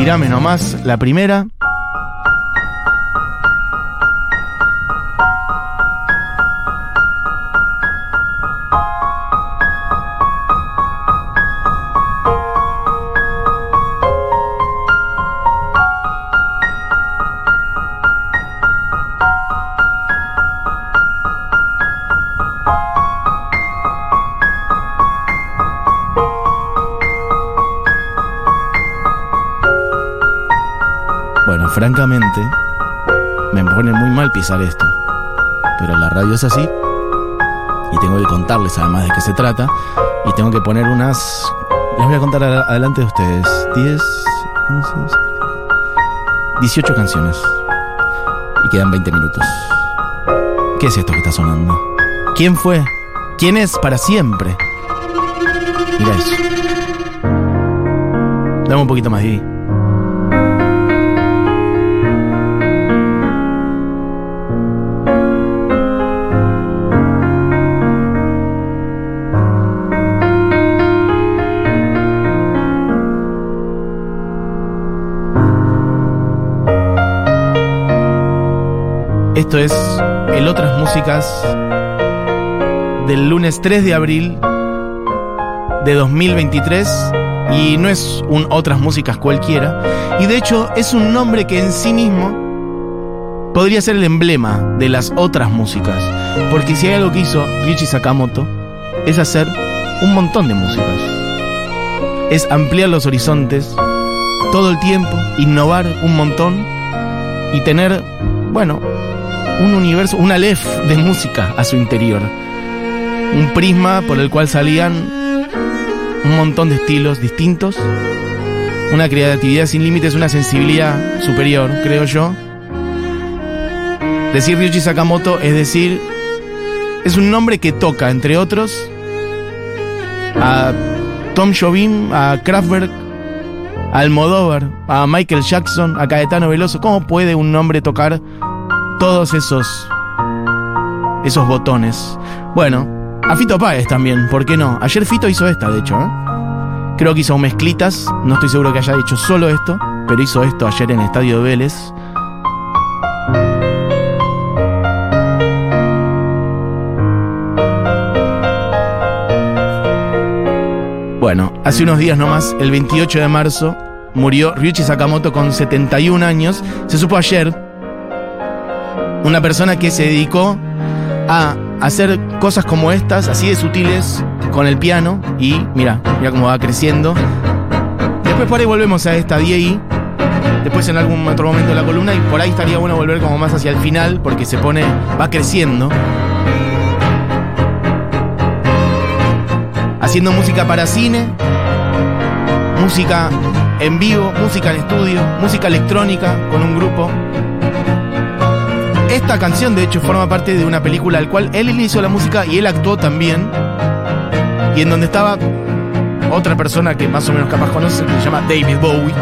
tirame nomás la primera. Esto. Pero la radio es así. Y tengo que contarles además de qué se trata. Y tengo que poner unas... Les voy a contar adelante de ustedes. 10... 11, 18 canciones. Y quedan 20 minutos. ¿Qué es esto que está sonando? ¿Quién fue? ¿Quién es para siempre? Mira eso. Dame un poquito más, Didi. Esto es el Otras Músicas del lunes 3 de abril de 2023 y no es un Otras Músicas cualquiera. Y de hecho es un nombre que en sí mismo podría ser el emblema de las otras músicas. Porque si hay algo que hizo Richie Sakamoto es hacer un montón de músicas. Es ampliar los horizontes todo el tiempo innovar un montón y tener bueno un universo, un alef de música a su interior. Un prisma por el cual salían un montón de estilos distintos. Una creatividad sin límites, una sensibilidad superior, creo yo. Decir Ryuichi Sakamoto es decir, es un nombre que toca, entre otros, a Tom Jobim, a Kraftwerk, a Almodóvar, a Michael Jackson, a Caetano Veloso. ¿Cómo puede un nombre tocar todos esos esos botones. Bueno, a Fito Páez también, ¿por qué no? Ayer Fito hizo esta, de hecho, ¿eh? Creo que hizo mezclitas, no estoy seguro que haya hecho solo esto, pero hizo esto ayer en el Estadio de Vélez. Bueno, hace unos días nomás, el 28 de marzo, murió Ryuichi Sakamoto con 71 años. Se supo ayer, una persona que se dedicó a hacer cosas como estas, así de sutiles, con el piano. Y mira, mira cómo va creciendo. Después por ahí volvemos a esta DI. Después en algún otro momento la columna. Y por ahí estaría bueno volver como más hacia el final. Porque se pone. va creciendo. Haciendo música para cine. Música en vivo, música en estudio, música electrónica con un grupo. Esta canción, de hecho, forma parte de una película al cual él hizo la música y él actuó también. Y en donde estaba otra persona que más o menos capaz conoce, que se llama David Bowie.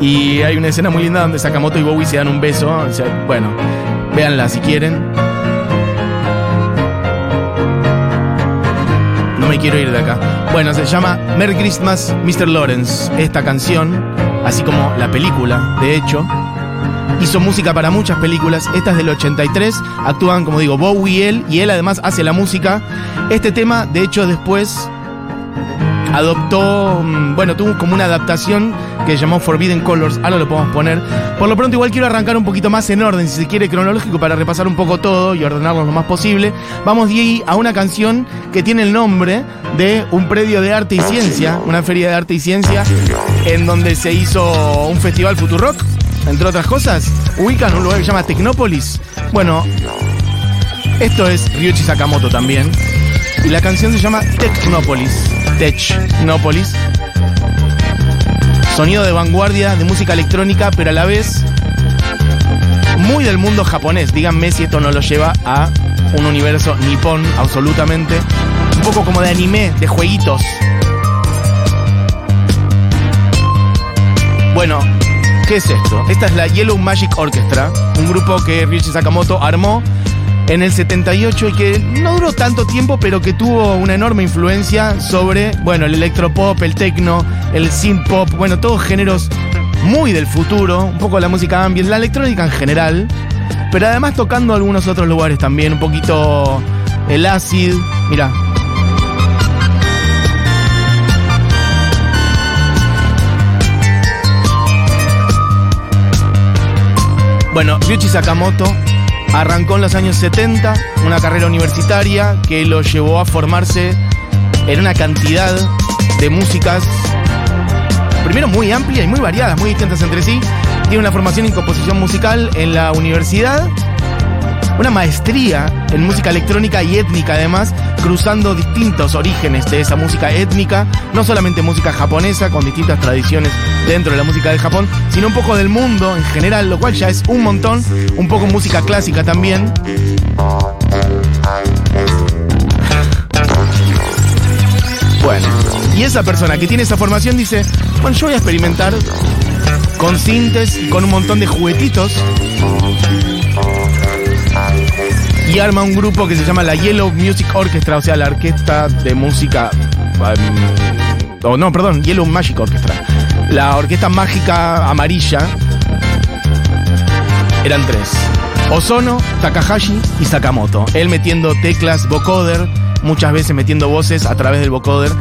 Y hay una escena muy linda donde Sakamoto y Bowie se dan un beso. Bueno, véanla si quieren. No me quiero ir de acá. Bueno, se llama Merry Christmas, Mr. Lawrence. Esta canción, así como la película, de hecho. Hizo música para muchas películas. Esta es del 83. Actúan, como digo, Bowie y él. Y él además hace la música. Este tema, de hecho, después adoptó. mm, Bueno, tuvo como una adaptación que llamó Forbidden Colors. Ahora lo podemos poner. Por lo pronto, igual quiero arrancar un poquito más en orden, si se quiere, cronológico, para repasar un poco todo y ordenarlo lo más posible. Vamos de ahí a una canción que tiene el nombre de un predio de arte y ciencia, una feria de arte y ciencia, en donde se hizo un festival Futurock entre otras cosas, ubican un lugar que se llama Tecnópolis. Bueno, esto es Ryuichi Sakamoto también. Y la canción se llama Tecnópolis. Technópolis. Sonido de vanguardia, de música electrónica, pero a la vez muy del mundo japonés. Díganme si esto no lo lleva a un universo nipón, absolutamente. Un poco como de anime, de jueguitos. Bueno, ¿Qué es esto? Esta es la Yellow Magic Orchestra, un grupo que Ryuichi Sakamoto armó en el 78 y que no duró tanto tiempo, pero que tuvo una enorme influencia sobre, bueno, el electropop, el techno, el synth pop, bueno, todos géneros muy del futuro, un poco la música ambient, la electrónica en general, pero además tocando algunos otros lugares también, un poquito el acid, mira. Bueno, Ryuichi Sakamoto arrancó en los años 70 una carrera universitaria que lo llevó a formarse en una cantidad de músicas, primero muy amplia y muy variadas, muy distintas entre sí. Tiene una formación en composición musical en la universidad una maestría en música electrónica y étnica además, cruzando distintos orígenes de esa música étnica, no solamente música japonesa con distintas tradiciones dentro de la música de Japón, sino un poco del mundo en general, lo cual ya es un montón, un poco música clásica también. Bueno, y esa persona que tiene esa formación dice, bueno, yo voy a experimentar con sintes con un montón de juguetitos y arma un grupo que se llama la Yellow Music Orchestra, o sea, la orquesta de música. Um, no, perdón, Yellow Magic Orchestra. La orquesta mágica amarilla. Eran tres. Ozono, Takahashi y Sakamoto. Él metiendo teclas, vocoder, muchas veces metiendo voces a través del vocoder.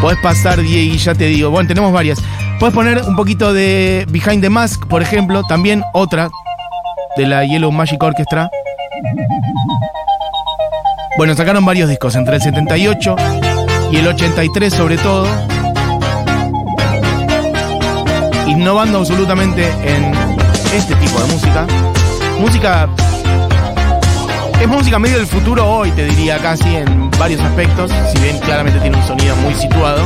Podés pasar, Diego, y ya te digo. Bueno, tenemos varias. Puedes poner un poquito de Behind the Mask, por ejemplo. También otra de la Yellow Magic Orchestra. Bueno, sacaron varios discos, entre el 78 y el 83 sobre todo. Innovando absolutamente en este tipo de música. Música... Es música medio del futuro hoy, te diría casi, en varios aspectos, si bien claramente tiene un sonido muy situado.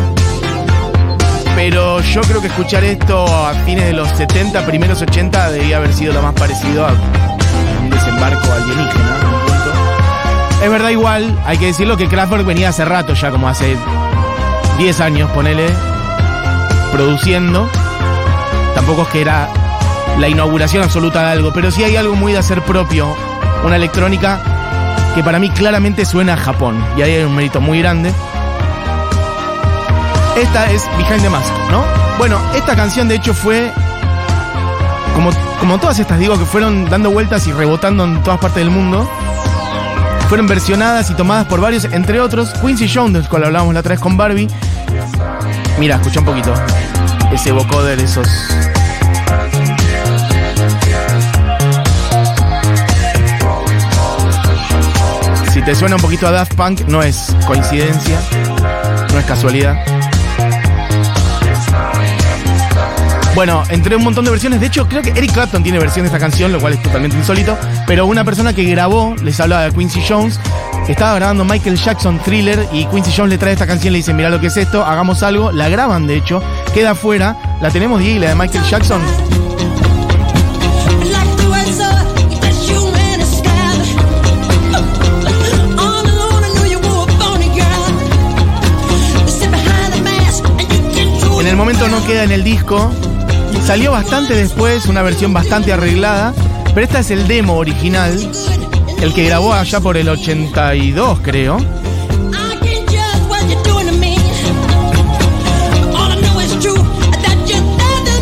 Pero yo creo que escuchar esto a fines de los 70, primeros 80, debía haber sido lo más parecido a desembarco alienígena. Es verdad igual, hay que decirlo que Kraftwerk venía hace rato ya, como hace 10 años, ponele, produciendo. Tampoco es que era la inauguración absoluta de algo, pero sí hay algo muy de hacer propio, una electrónica que para mí claramente suena a Japón, y ahí hay un mérito muy grande. Esta es Behind the Mask, ¿no? Bueno, esta canción de hecho fue como, como todas estas, digo, que fueron dando vueltas y rebotando en todas partes del mundo. Fueron versionadas y tomadas por varios, entre otros Quincy Jones, del cual hablábamos la otra vez con Barbie. Mira, escucha un poquito. Ese vocoder, esos. Si te suena un poquito a Daft Punk, no es coincidencia, no es casualidad. Bueno, entre un montón de versiones. De hecho, creo que Eric Clapton tiene versión de esta canción, lo cual es totalmente insólito. Pero una persona que grabó, les hablaba de Quincy Jones, estaba grabando Michael Jackson Thriller y Quincy Jones le trae esta canción y le dice, mira lo que es esto, hagamos algo. La graban, de hecho, queda afuera. La tenemos, y la de Michael Jackson. En el momento no queda en el disco, Salió bastante después, una versión bastante arreglada, pero esta es el demo original, el que grabó allá por el 82, creo.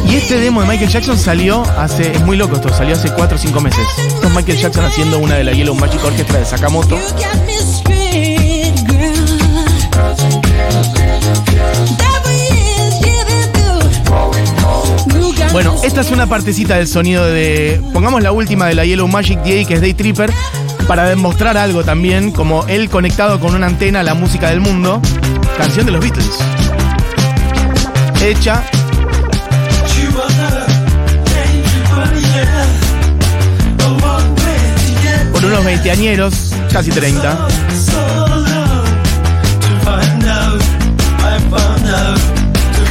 Y este demo de Michael Jackson salió hace, es muy loco esto, salió hace 4 o 5 meses. Esto es Michael Jackson haciendo una de la Yellow Magic Orchestra de Sakamoto. Bueno, esta es una partecita del sonido de. Pongamos la última de la Yellow Magic DA, que es Day Tripper, para demostrar algo también, como él conectado con una antena a la música del mundo. Canción de los Beatles. Hecha. Por unos veinteañeros, casi 30.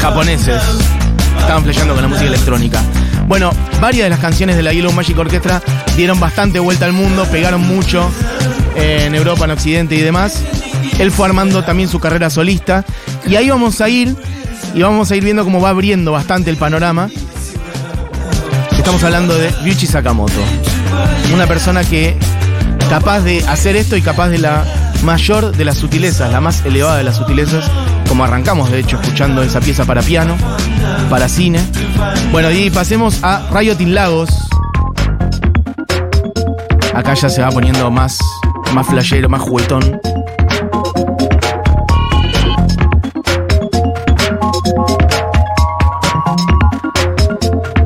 Japoneses estaban flasheando con la música electrónica. Bueno, varias de las canciones de la Yellow Magic Orchestra dieron bastante vuelta al mundo, pegaron mucho en Europa, en Occidente y demás. Él fue armando también su carrera solista. Y ahí vamos a ir, y vamos a ir viendo cómo va abriendo bastante el panorama. Estamos hablando de Ryuichi Sakamoto. Una persona que capaz de hacer esto y capaz de la mayor de las sutilezas, la más elevada de las sutilezas, como arrancamos de hecho escuchando esa pieza para piano, para cine. Bueno, y pasemos a Riot in Lagos. Acá ya se va poniendo más, más flashero, más juguetón.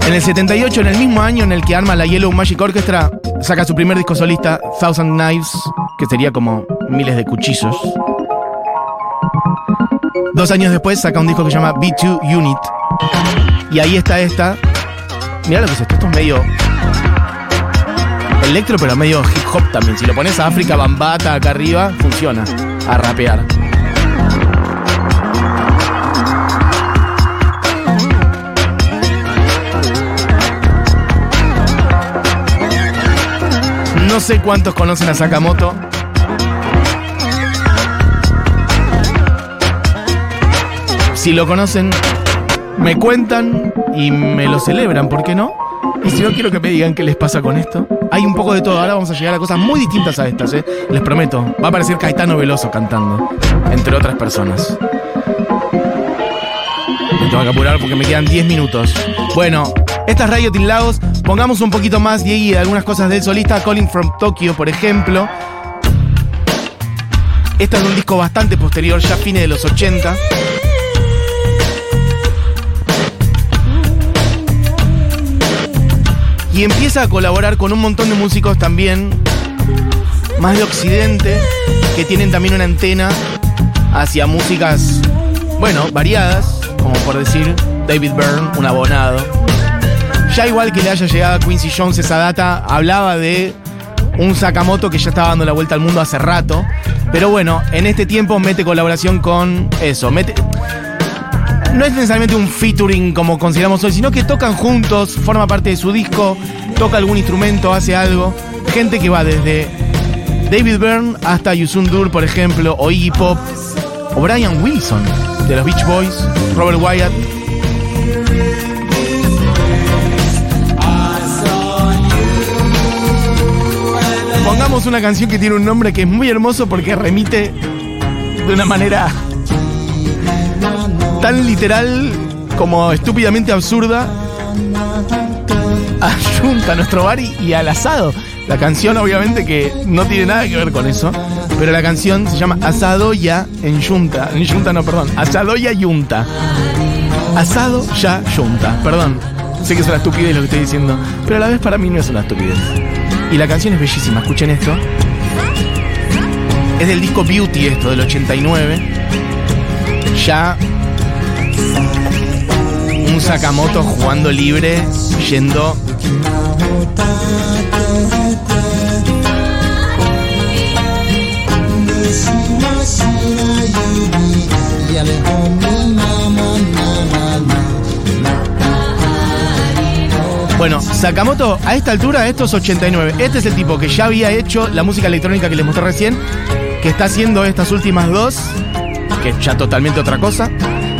En el 78, en el mismo año en el que arma la Yellow Magic Orchestra, saca su primer disco solista, Thousand Knives, que sería como miles de cuchillos. Dos años después saca un disco que se llama B2 Unit. Y ahí está esta. Mira lo que es esto, esto es medio electro, pero medio hip hop también. Si lo pones a África Bambata acá arriba, funciona. A rapear. No sé cuántos conocen a Sakamoto. Si lo conocen, me cuentan y me lo celebran, ¿por qué no? Y si no, quiero que me digan qué les pasa con esto. Hay un poco de todo. Ahora vamos a llegar a cosas muy distintas a estas, ¿eh? Les prometo. Va a aparecer Caetano Veloso cantando, entre otras personas. Me tengo que apurar porque me quedan 10 minutos. Bueno, esta es Radio. Pongamos un poquito más, Diego, de algunas cosas del solista. Calling from Tokyo, por ejemplo. Este es un disco bastante posterior, ya fines de los 80. Y empieza a colaborar con un montón de músicos también, más de Occidente, que tienen también una antena hacia músicas, bueno, variadas, como por decir David Byrne, un abonado. Ya igual que le haya llegado a Quincy Jones esa data, hablaba de un Sakamoto que ya estaba dando la vuelta al mundo hace rato. Pero bueno, en este tiempo mete colaboración con eso. Mete, no es necesariamente un featuring como consideramos hoy, sino que tocan juntos, forma parte de su disco, toca algún instrumento, hace algo. Gente que va desde David Byrne hasta Yusun Dur, por ejemplo, o Iggy Pop, o Brian Wilson de los Beach Boys, Robert Wyatt. Pongamos una canción que tiene un nombre que es muy hermoso porque remite de una manera tan literal como estúpidamente absurda a Junta, a nuestro bar y, al asado. La canción obviamente que no tiene nada que ver con eso, pero la canción se llama Asado ya en Junta. En Junta no, perdón. Asado ya Junta. Asado ya Junta. Perdón. Sé que es una estupidez lo que estoy diciendo, pero a la vez para mí no es una estupidez. Y la canción es bellísima, escuchen esto. Es del disco Beauty esto, del 89. Ya Sakamoto jugando libre, yendo. Bueno, Sakamoto a esta altura, estos 89. Este es el tipo que ya había hecho la música electrónica que les mostré recién, que está haciendo estas últimas dos, que ya totalmente otra cosa.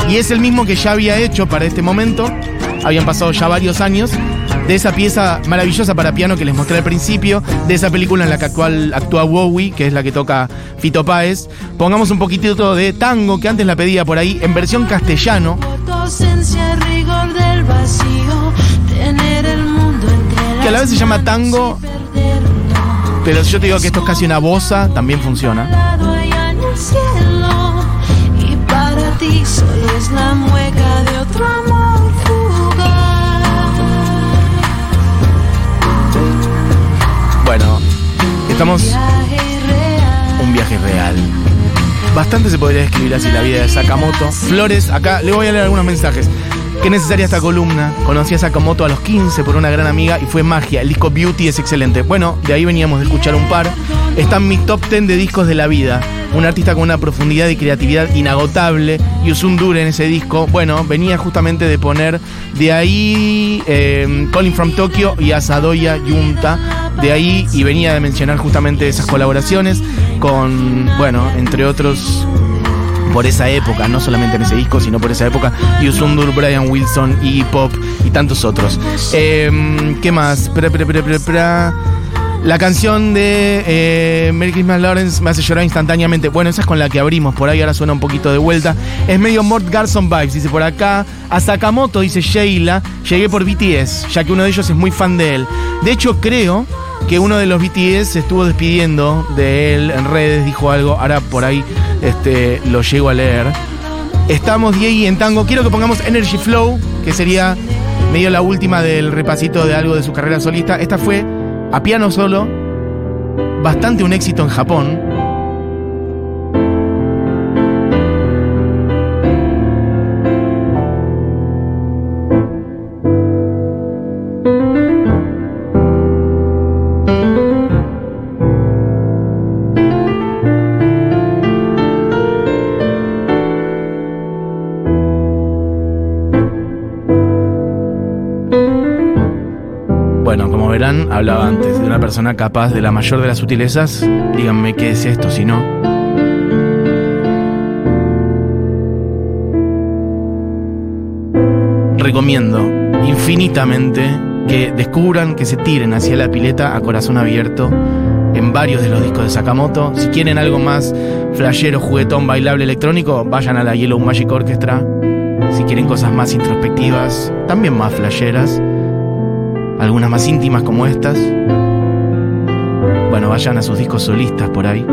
Y es el mismo que ya había hecho para este momento, habían pasado ya varios años, de esa pieza maravillosa para piano que les mostré al principio, de esa película en la que actual, actúa Wowie, que es la que toca Fito Páez. Pongamos un poquitito de tango, que antes la pedía por ahí, en versión castellano. Que a la vez se llama tango, pero yo te digo que esto es casi una bosa, también funciona. Es la mueca de otro amor Bueno, estamos un viaje real. Bastante se podría describir así la vida de Sakamoto. Flores, acá le voy a leer algunos mensajes. Qué necesaria esta columna. Conocí a Sakamoto a los 15 por una gran amiga y fue magia. El disco Beauty es excelente. Bueno, de ahí veníamos de escuchar un par. Está en mi top 10 de discos de la vida. Un artista con una profundidad y creatividad inagotable. Y un Dure en ese disco. Bueno, venía justamente de poner de ahí eh, Calling from Tokyo y Asadoya Yunta. De ahí y venía de mencionar justamente esas colaboraciones con, bueno, entre otros por esa época, no solamente en ese disco, sino por esa época, Yusundur, Brian Wilson, y Pop y tantos otros. Em, ¿Qué más? La canción de eh, Merry Christmas Lawrence me hace llorar instantáneamente. Bueno, esa es con la que abrimos, por ahí ahora suena un poquito de vuelta. Es medio Mort Garson Vibes, dice por acá. A Sakamoto, dice Sheila, llegué por BTS, ya que uno de ellos es muy fan de él. De hecho, creo que uno de los BTS se estuvo despidiendo de él en redes, dijo algo, ahora por ahí este, lo llego a leer. Estamos Diego en tango. Quiero que pongamos Energy Flow, que sería medio la última del repasito de algo de su carrera solista. Esta fue a piano solo, bastante un éxito en Japón. Hablaba antes de una persona capaz de la mayor de las sutilezas. Díganme qué es esto, si no. Recomiendo infinitamente que descubran, que se tiren hacia la pileta a corazón abierto en varios de los discos de Sakamoto. Si quieren algo más flashero, juguetón, bailable, electrónico, vayan a la Yellow Magic Orchestra. Si quieren cosas más introspectivas, también más flasheras, algunas más íntimas como estas, bueno, vayan a sus discos solistas por ahí.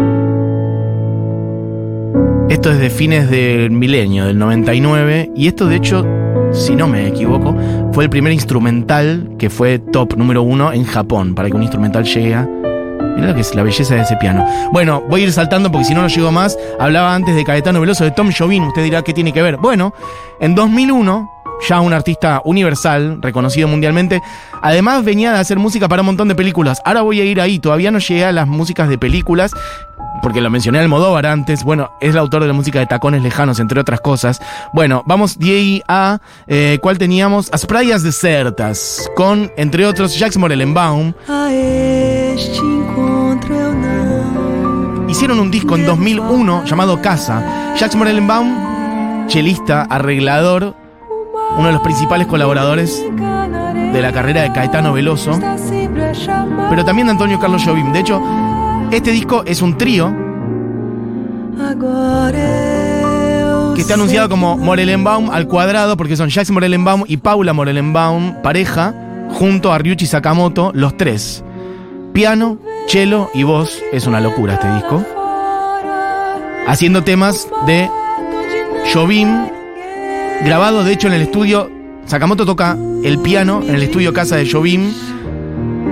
Esto es de fines del milenio, del 99, y esto de hecho, si no me equivoco, fue el primer instrumental que fue top número uno en Japón, para que un instrumental llegue a... Lo que es la belleza de ese piano. Bueno, voy a ir saltando porque si no, no llego más. Hablaba antes de Caetano Veloso, de Tom Jobim. Usted dirá qué tiene que ver. Bueno, en 2001, ya un artista universal, reconocido mundialmente, además venía de hacer música para un montón de películas. Ahora voy a ir ahí. Todavía no llegué a las músicas de películas porque lo mencioné al Almodóvar antes, bueno, es el autor de la música de Tacones Lejanos, entre otras cosas. Bueno, vamos de a, eh, ¿cuál teníamos? As Praias Desertas, con, entre otros, Jacques Morellenbaum. Hicieron un disco en 2001 llamado Casa. Jacques Morellenbaum, chelista, arreglador, uno de los principales colaboradores de la carrera de Caetano Veloso, pero también de Antonio Carlos Jobim. De hecho, este disco es un trío que está anunciado como Morellenbaum al cuadrado, porque son Jacques Morellenbaum y Paula Morellenbaum, pareja, junto a Ryuichi Sakamoto, los tres. Piano, cello y voz, es una locura este disco. Haciendo temas de Jobim, grabado de hecho en el estudio. Sakamoto toca el piano en el estudio casa de Jobim.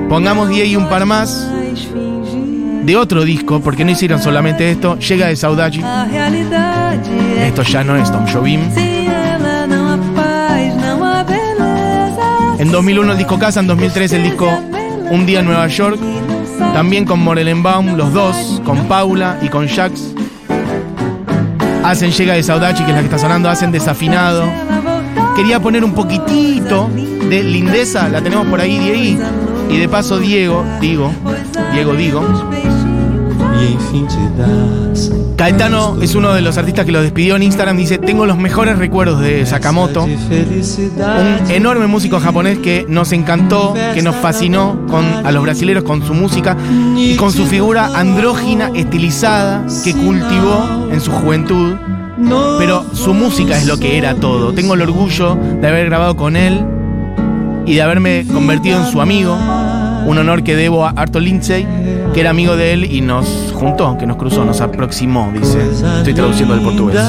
Pongamos 10 y un par más de otro disco, porque no hicieron solamente esto, llega de Saudade. Esto ya no es Tom Jobim. En 2001 el disco Casa, en 2003 el disco Un día en Nueva York, también con Morellenbaum, los dos, con Paula y con Jax. Hacen Llega de Saudachi, que es la que está sonando, hacen Desafinado. Quería poner un poquitito de lindeza, la tenemos por ahí, Diego. Y de paso, Diego, digo, Diego, digo. Caetano es uno de los artistas que lo despidió en Instagram. Dice: Tengo los mejores recuerdos de Sakamoto. Un enorme músico japonés que nos encantó, que nos fascinó con, a los brasileros con su música y con su figura andrógina, estilizada, que cultivó en su juventud. Pero su música es lo que era todo. Tengo el orgullo de haber grabado con él y de haberme convertido en su amigo. Un honor que debo a Arto Lindsay, que era amigo de él y nos juntó, que nos cruzó, nos aproximó, dice. Estoy traduciendo del portugués.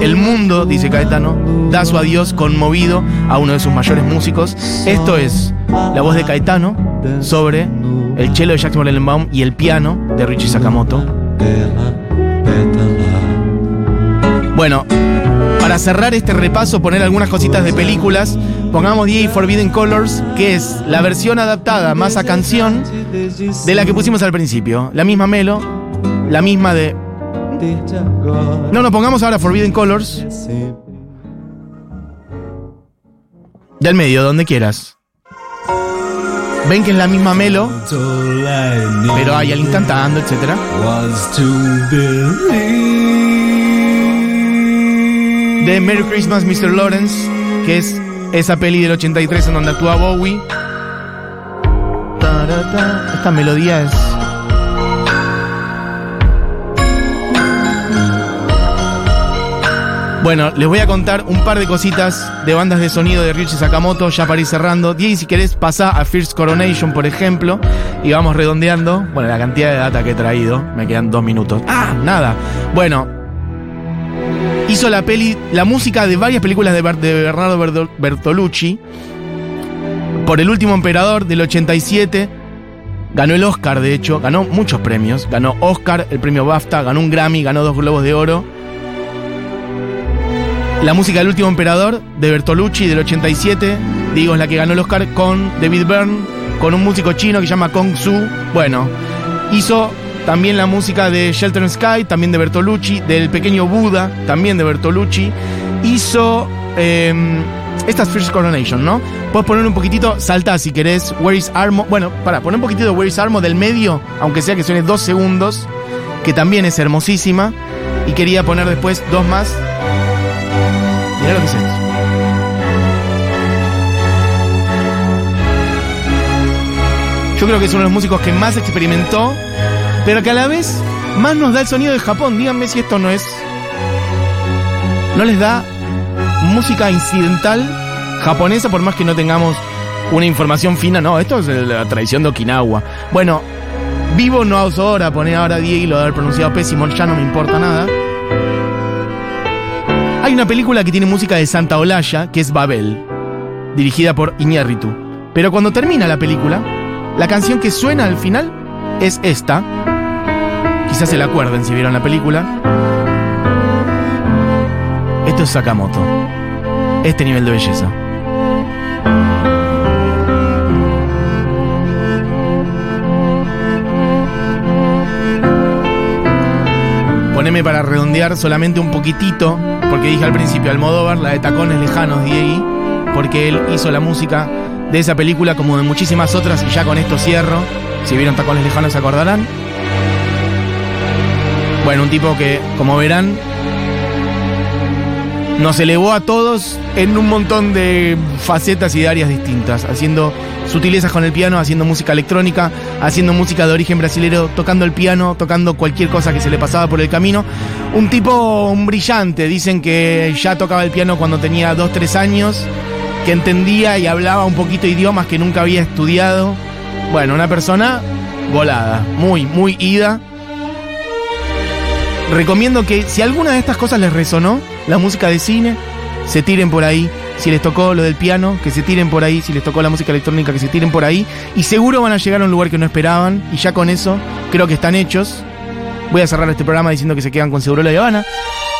El mundo, dice Caetano, da su adiós conmovido a uno de sus mayores músicos. Esto es la voz de Caetano sobre el cello de Jacques Morellenbaum y el piano de Richie Sakamoto. Bueno, para cerrar este repaso, poner algunas cositas de películas, pongamos The Forbidden Colors, que es la versión adaptada más a canción de la que pusimos al principio. La misma Melo, la misma de. No, no, pongamos ahora Forbidden Colors. Del medio, donde quieras. Ven que es la misma Melo, pero hay alguien cantando, etc. De Merry Christmas, Mr. Lawrence, que es esa peli del 83 en donde actúa Bowie. Esta melodía es. Bueno, les voy a contar un par de cositas de bandas de sonido de Ryuichi Sakamoto, ya para ir cerrando. Diego, si querés, pasá a First Coronation, por ejemplo, y vamos redondeando. Bueno, la cantidad de data que he traído, me quedan dos minutos. Ah, nada. Bueno, hizo la peli, la música de varias películas de, Bernardo Bertolucci. Por El último emperador del 87. Ganó el Oscar, de hecho, ganó muchos premios. Ganó Oscar, el premio BAFTA, ganó un Grammy, ganó dos Globos de Oro la música del último emperador de Bertolucci del 87, digo, es la que ganó el Oscar con David Byrne, con un músico chino que se llama Kong Su. Bueno, hizo también la música de Shelter Sky, también de Bertolucci, del pequeño Buda, también de Bertolucci. Hizo eh, esta es First Coronation, ¿no? Puedes poner un poquitito, salta si querés, Where is Armo. Bueno, para, poner un poquitito de Where is Armo del medio, aunque sea que suene dos segundos, que también es hermosísima. Y quería poner después dos más Mira lo que es esto. Yo creo que es uno de los músicos que más experimentó, pero que a la vez más nos da el sonido de Japón. Díganme si esto no es. No les da música incidental japonesa, por más que no tengamos una información fina. No, esto es la tradición de Okinawa. Bueno, vivo no ahora, poner ahora Diego y lo de haber pronunciado pésimo, ya no me importa nada. Hay una película que tiene música de Santa Olalla, que es Babel, dirigida por Iñárritu. Pero cuando termina la película, la canción que suena al final es esta. Quizás se la acuerden si vieron la película. Esto es Sakamoto. Este nivel de belleza. Poneme para redondear solamente un poquitito porque dije al principio Almodóvar, la de Tacones Lejanos ahí, porque él hizo la música de esa película como de muchísimas otras y ya con esto cierro. Si vieron Tacones Lejanos se acordarán. Bueno, un tipo que, como verán, nos elevó a todos en un montón de facetas y de áreas distintas, haciendo sutilezas con el piano, haciendo música electrónica, haciendo música de origen brasilero, tocando el piano, tocando cualquier cosa que se le pasaba por el camino. Un tipo un brillante, dicen que ya tocaba el piano cuando tenía 2, 3 años, que entendía y hablaba un poquito idiomas que nunca había estudiado. Bueno, una persona volada, muy, muy ida recomiendo que si alguna de estas cosas les resonó, la música de cine, se tiren por ahí. Si les tocó lo del piano, que se tiren por ahí. Si les tocó la música electrónica, que se tiren por ahí. Y seguro van a llegar a un lugar que no esperaban. Y ya con eso, creo que están hechos. Voy a cerrar este programa diciendo que se quedan con Seguro La Habana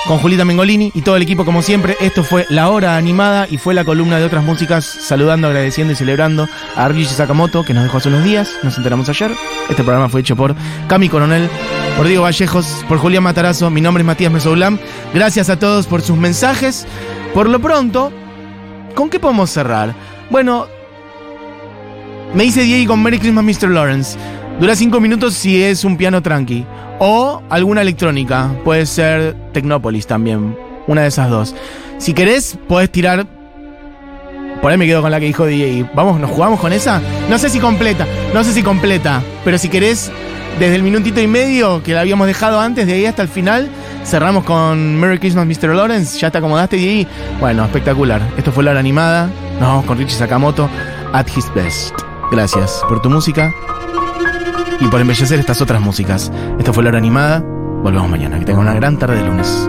con Julita Mengolini y todo el equipo como siempre. Esto fue La Hora Animada y fue la columna de otras músicas saludando, agradeciendo y celebrando a Ryuichi Sakamoto que nos dejó hace unos días, nos enteramos ayer. Este programa fue hecho por Cami Coronel, por Diego Vallejos, por Julián Matarazo, mi nombre es Matías Mesoulam. Gracias a todos por sus mensajes. Por lo pronto, ¿con qué podemos cerrar? Bueno, me dice Diego con Merry Christmas Mr. Lawrence. Dura cinco minutos si es un piano tranqui. O alguna electrónica. Puede ser Tecnópolis también. Una de esas dos. Si querés, podés tirar. Por ahí me quedo con la que dijo DJ. Vamos, ¿nos jugamos con esa? No sé si completa. No sé si completa. Pero si querés, desde el minutito y medio que la habíamos dejado antes, de ahí hasta el final, cerramos con Merry Christmas, Mr. Lawrence. Ya te acomodaste, DJ. Bueno, espectacular. Esto fue la hora animada. Nos vamos con Richie Sakamoto at his best. Gracias por tu música y por embellecer estas otras músicas. Esto fue la hora animada. Volvemos mañana. Que tengan una gran tarde de lunes.